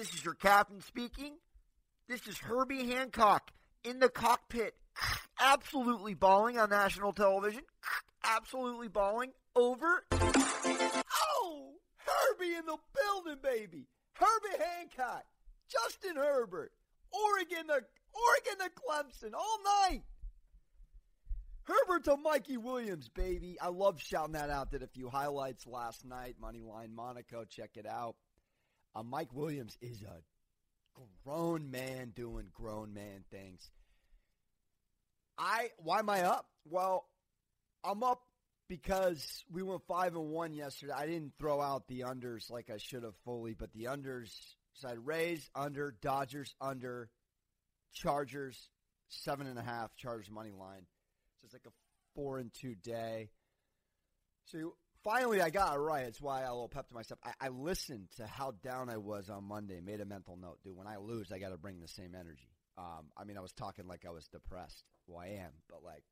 This is your captain speaking. This is Herbie Hancock in the cockpit, absolutely bawling on national television. Absolutely bawling. Over. Oh, Herbie in the building, baby. Herbie Hancock, Justin Herbert, Oregon to Oregon to Clemson all night. Herbert to Mikey Williams, baby. I love shouting that out. Did a few highlights last night. Moneyline Monaco, check it out. Uh, Mike Williams is a grown man doing grown man things. I why am I up? Well, I'm up because we went five and one yesterday. I didn't throw out the unders like I should have fully, but the unders. So I Rays under, Dodgers under, Chargers seven and a half, Chargers money line. So it's like a four and two day. So finally, I got it right. It's why I little pep to myself. I, I listened to how down I was on Monday. Made a mental note, dude. When I lose, I got to bring the same energy. Um, I mean, I was talking like I was depressed. Well, I am, but like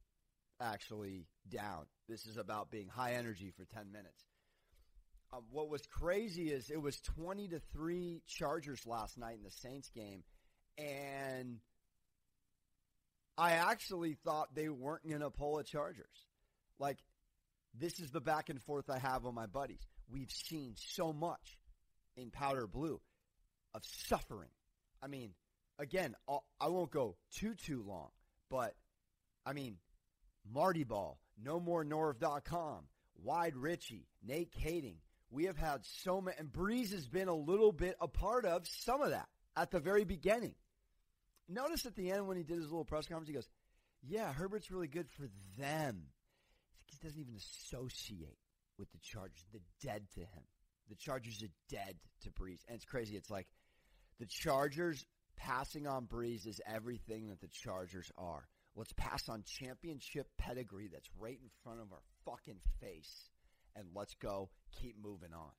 actually down. This is about being high energy for ten minutes. Um, what was crazy is it was twenty to three Chargers last night in the Saints game, and I actually thought they weren't going to pull a Chargers. Like, this is the back and forth I have with my buddies. We've seen so much in powder blue of suffering. I mean, again, I won't go too, too long, but I mean, Marty Ball, No More Norv.com, Wide Richie, Nate Kaeding. We have had so many, and Brees has been a little bit a part of some of that at the very beginning. Notice at the end when he did his little press conference, he goes, "Yeah, Herbert's really good for them. He doesn't even associate with the Chargers. The dead to him. The Chargers are dead to Brees, and it's crazy. It's like the Chargers passing on Brees is everything that the Chargers are. Let's pass on championship pedigree that's right in front of our fucking face, and let's go keep moving on.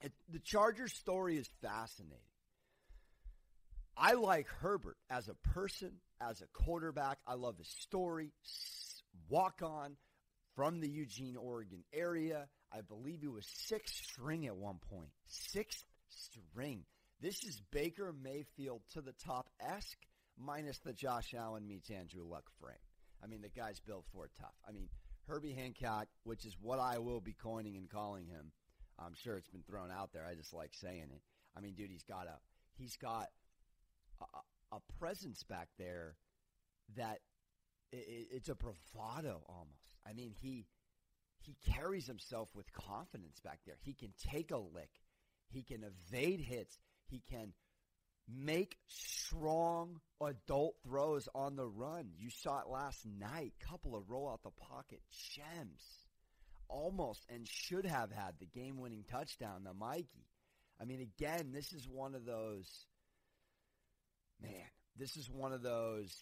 It, the Chargers story is fascinating. I like Herbert as a person, as a quarterback. I love his story. Walk on from the Eugene, Oregon area. I believe he was sixth string at one point. Sixth string. This is Baker Mayfield to the top esque, minus the Josh Allen meets Andrew Luck frame. I mean, the guy's built for it tough. I mean, Herbie Hancock, which is what I will be coining and calling him. I'm sure it's been thrown out there. I just like saying it. I mean, dude, he's got a he's got a, a presence back there that it, it's a bravado almost. I mean, he he carries himself with confidence back there. He can take a lick. He can evade hits. He can make strong adult throws on the run. You saw it last night. Couple of roll out the pocket gems. Almost and should have had the game winning touchdown, the Mikey. I mean, again, this is one of those man, this is one of those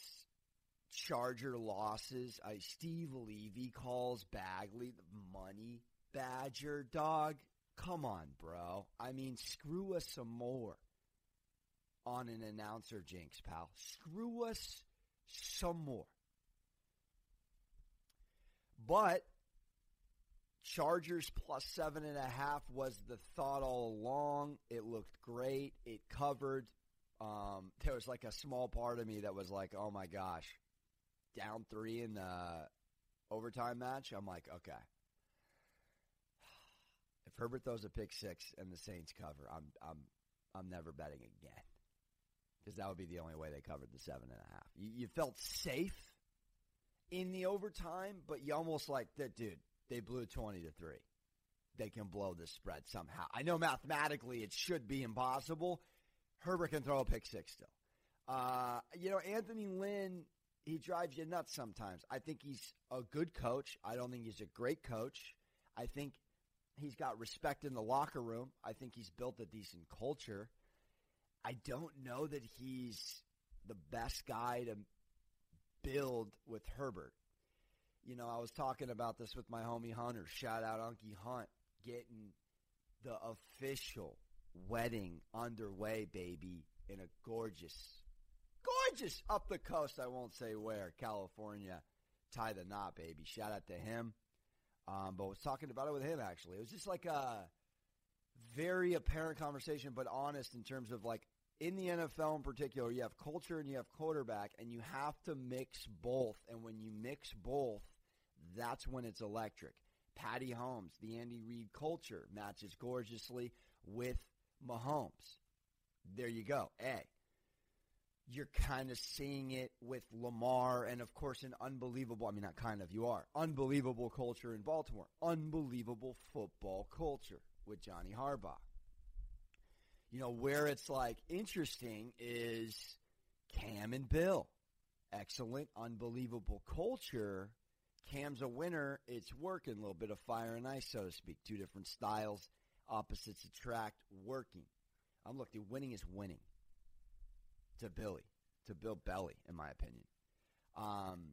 Charger losses. I, Steve Levy calls Badgley the money badger dog. Come on, bro. I mean, screw us some more on an announcer jinx, pal. Screw us some more. But Chargers plus seven and a half was the thought all along. It looked great. It covered um, there was like a small part of me that was like, oh my gosh, down three in the overtime match. I'm like, okay. If Herbert throws a pick six and the Saints cover, I'm I'm I'm never betting again because that would be the only way they covered the seven and a half. You, you felt safe in the overtime, but you almost like that, dude. They blew twenty to three. They can blow the spread somehow. I know mathematically it should be impossible, Herbert can throw a pick six still. Uh, you know, Anthony Lynn, he drives you nuts sometimes. I think he's a good coach. I don't think he's a great coach. I think he's got respect in the locker room. I think he's built a decent culture. I don't know that he's the best guy to build with Herbert. You know, I was talking about this with my homie Hunter. Shout out Unky Hunt getting the official wedding underway, baby, in a gorgeous, gorgeous up the coast. I won't say where, California. Tie the knot, baby. Shout out to him. Um, but was talking about it with him actually. It was just like a, very apparent conversation, but honest in terms of like in the NFL in particular, you have culture and you have quarterback, and you have to mix both. And when you mix both, that's when it's electric. Patty Holmes, the Andy Reid culture matches gorgeously with Mahomes. There you go. A. You're kind of seeing it with Lamar and, of course, an unbelievable, I mean, not kind of, you are, unbelievable culture in Baltimore. Unbelievable football culture with Johnny Harbaugh. You know, where it's like interesting is Cam and Bill. Excellent, unbelievable culture. Cam's a winner. It's working. A little bit of fire and ice, so to speak. Two different styles, opposites attract, working. I'm looking, winning is winning to Billy, to Bill Belly, in my opinion. Um,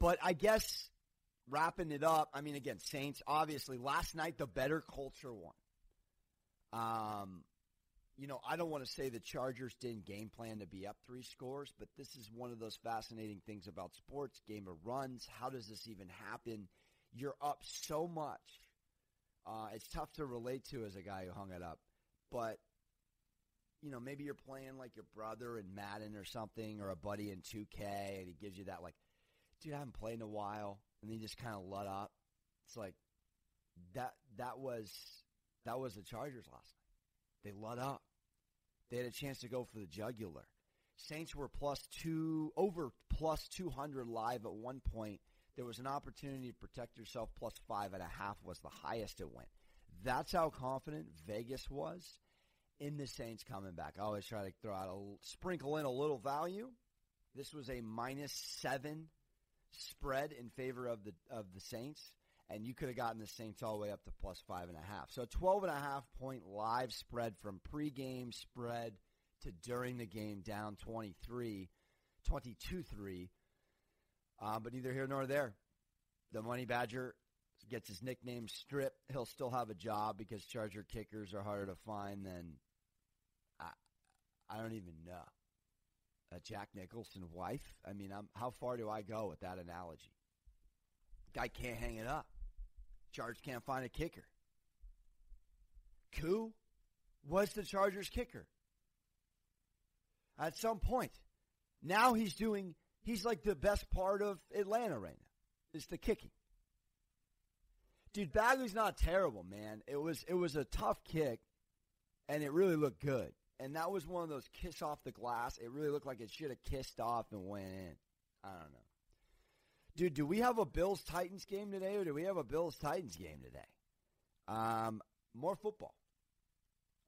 but I guess wrapping it up, I mean, again, Saints, obviously, last night the better culture won. Um, you know, I don't want to say the Chargers didn't game plan to be up three scores, but this is one of those fascinating things about sports game of runs. How does this even happen? You're up so much. Uh, it's tough to relate to as a guy who hung it up, but you know, maybe you're playing like your brother in Madden or something, or a buddy in 2K, and he gives you that like, dude, I haven't played in a while, and then you just kind of let up. It's like that. That was that was the Chargers last night. They let up. They had a chance to go for the jugular. Saints were plus two, over plus 200 live at one point. There was an opportunity to protect yourself. Plus five and a half was the highest it went. That's how confident Vegas was in the Saints coming back. I always try to throw out a sprinkle in a little value. This was a minus seven spread in favor of the of the Saints, and you could have gotten the Saints all the way up to plus five and a half. So a 12 and a half point live spread from pregame spread to during the game down 23, 22-3. Uh, but neither here nor there. The Money Badger gets his nickname stripped. He'll still have a job because Charger kickers are harder to find than I, I don't even know. A Jack Nicholson wife? I mean, I'm, how far do I go with that analogy? Guy can't hang it up. Charge can't find a kicker. Koo was the Chargers kicker. At some point. Now he's doing, he's like the best part of Atlanta right now, is the kicking. Dude, Badgley's not terrible, man. It was, it was a tough kick, and it really looked good. And that was one of those kiss off the glass. It really looked like it should have kissed off and went in. I don't know. Dude, do we have a Bills Titans game today, or do we have a Bills Titans game today? Um, more football.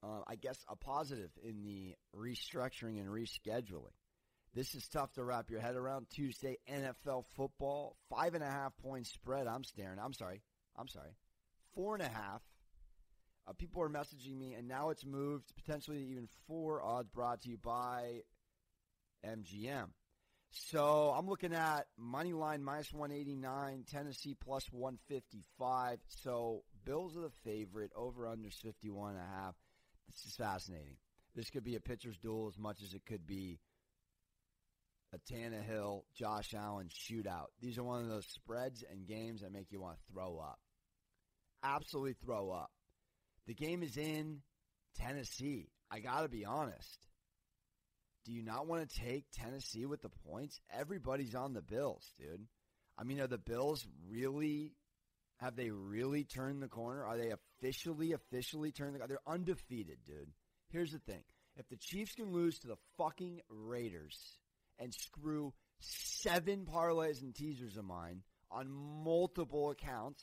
Uh, I guess a positive in the restructuring and rescheduling. This is tough to wrap your head around. Tuesday NFL football, five and a half point spread. I'm staring. I'm sorry. I'm sorry. Four and a half. Uh, people are messaging me, and now it's moved potentially even four odds brought to you by MGM. So I'm looking at money line minus 189, Tennessee plus 155. So Bills are the favorite, over under 51 and a half. This is fascinating. This could be a pitcher's duel as much as it could be a Tannehill, Josh Allen shootout. These are one of those spreads and games that make you want to throw up. Absolutely throw up. The game is in Tennessee. I got to be honest. Do you not want to take Tennessee with the points? Everybody's on the Bills, dude. I mean, are the Bills really have they really turned the corner? Are they officially, officially turned the They're undefeated, dude. Here's the thing. If the Chiefs can lose to the fucking Raiders and screw seven parlays and teasers of mine on multiple accounts,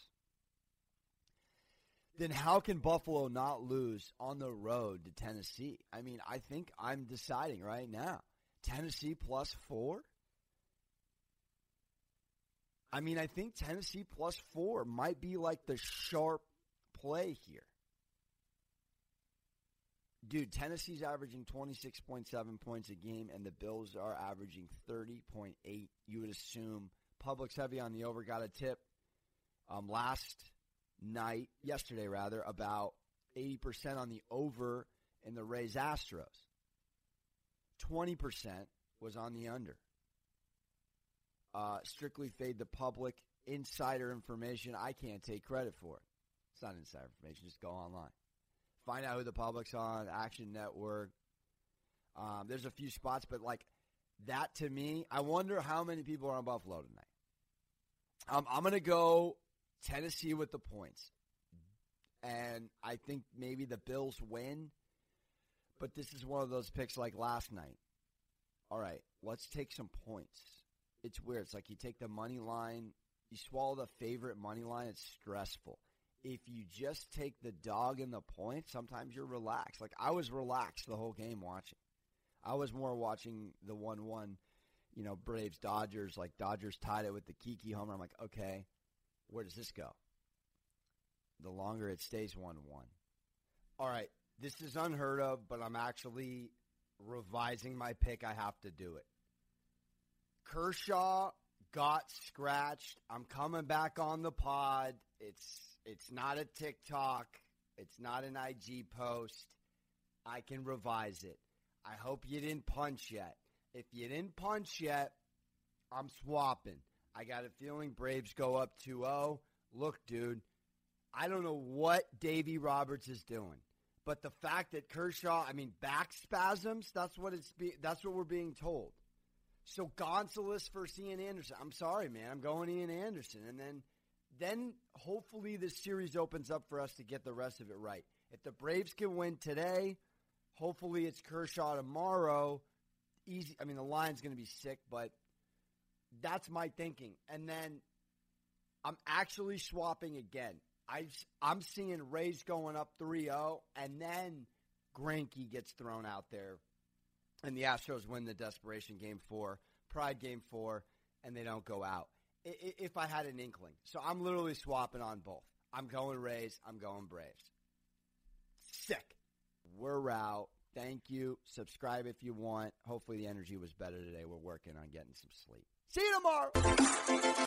then how can Buffalo not lose on the road to Tennessee? I mean, I think I'm deciding right now. Tennessee plus four? I mean, I think Tennessee plus four might be like the sharp play here. Dude, Tennessee's averaging 26.7 points a game, and the Bills are averaging 30.8. You would assume public's heavy on the over. Got a tip um, last night, yesterday rather, about 80% on the over in the Rays Astros. 20% was on the under. Uh, strictly fade the public insider information. I can't take credit for it. It's not insider information. Just go online. Find out who the public's on. Action Network. Um, there's a few spots, but like that to me, I wonder how many people are on Buffalo tonight. Um, I'm going to go Tennessee with the points. And I think maybe the Bills win. But this is one of those picks like last night. All right, let's take some points. It's weird. It's like you take the money line, you swallow the favorite money line, it's stressful. If you just take the dog and the points, sometimes you're relaxed. Like I was relaxed the whole game watching. I was more watching the 1 1, you know, Braves Dodgers. Like Dodgers tied it with the Kiki homer. I'm like, okay, where does this go? The longer it stays 1 1. All right, this is unheard of, but I'm actually revising my pick. I have to do it. Kershaw got scratched. I'm coming back on the pod. It's it's not a TikTok. It's not an IG post. I can revise it. I hope you didn't punch yet. If you didn't punch yet, I'm swapping. I got a feeling Braves go up 2-0. Look, dude, I don't know what Davy Roberts is doing. But the fact that Kershaw, I mean, back spasms, that's what it's be, that's what we're being told. So Gonzalez for Ian Anderson. I'm sorry, man. I'm going Ian Anderson. And then then hopefully this series opens up for us to get the rest of it right. If the Braves can win today, hopefully it's Kershaw tomorrow. Easy. I mean, the line's going to be sick, but that's my thinking. And then I'm actually swapping again. I, I'm seeing Rays going up 3-0, and then Greinke gets thrown out there, and the Astros win the desperation game four, pride game four, and they don't go out. If I had an inkling, so I'm literally swapping on both. I'm going Rays. I'm going Braves. Sick. We're out. Thank you. Subscribe if you want. Hopefully the energy was better today. We're working on getting some sleep. See you tomorrow.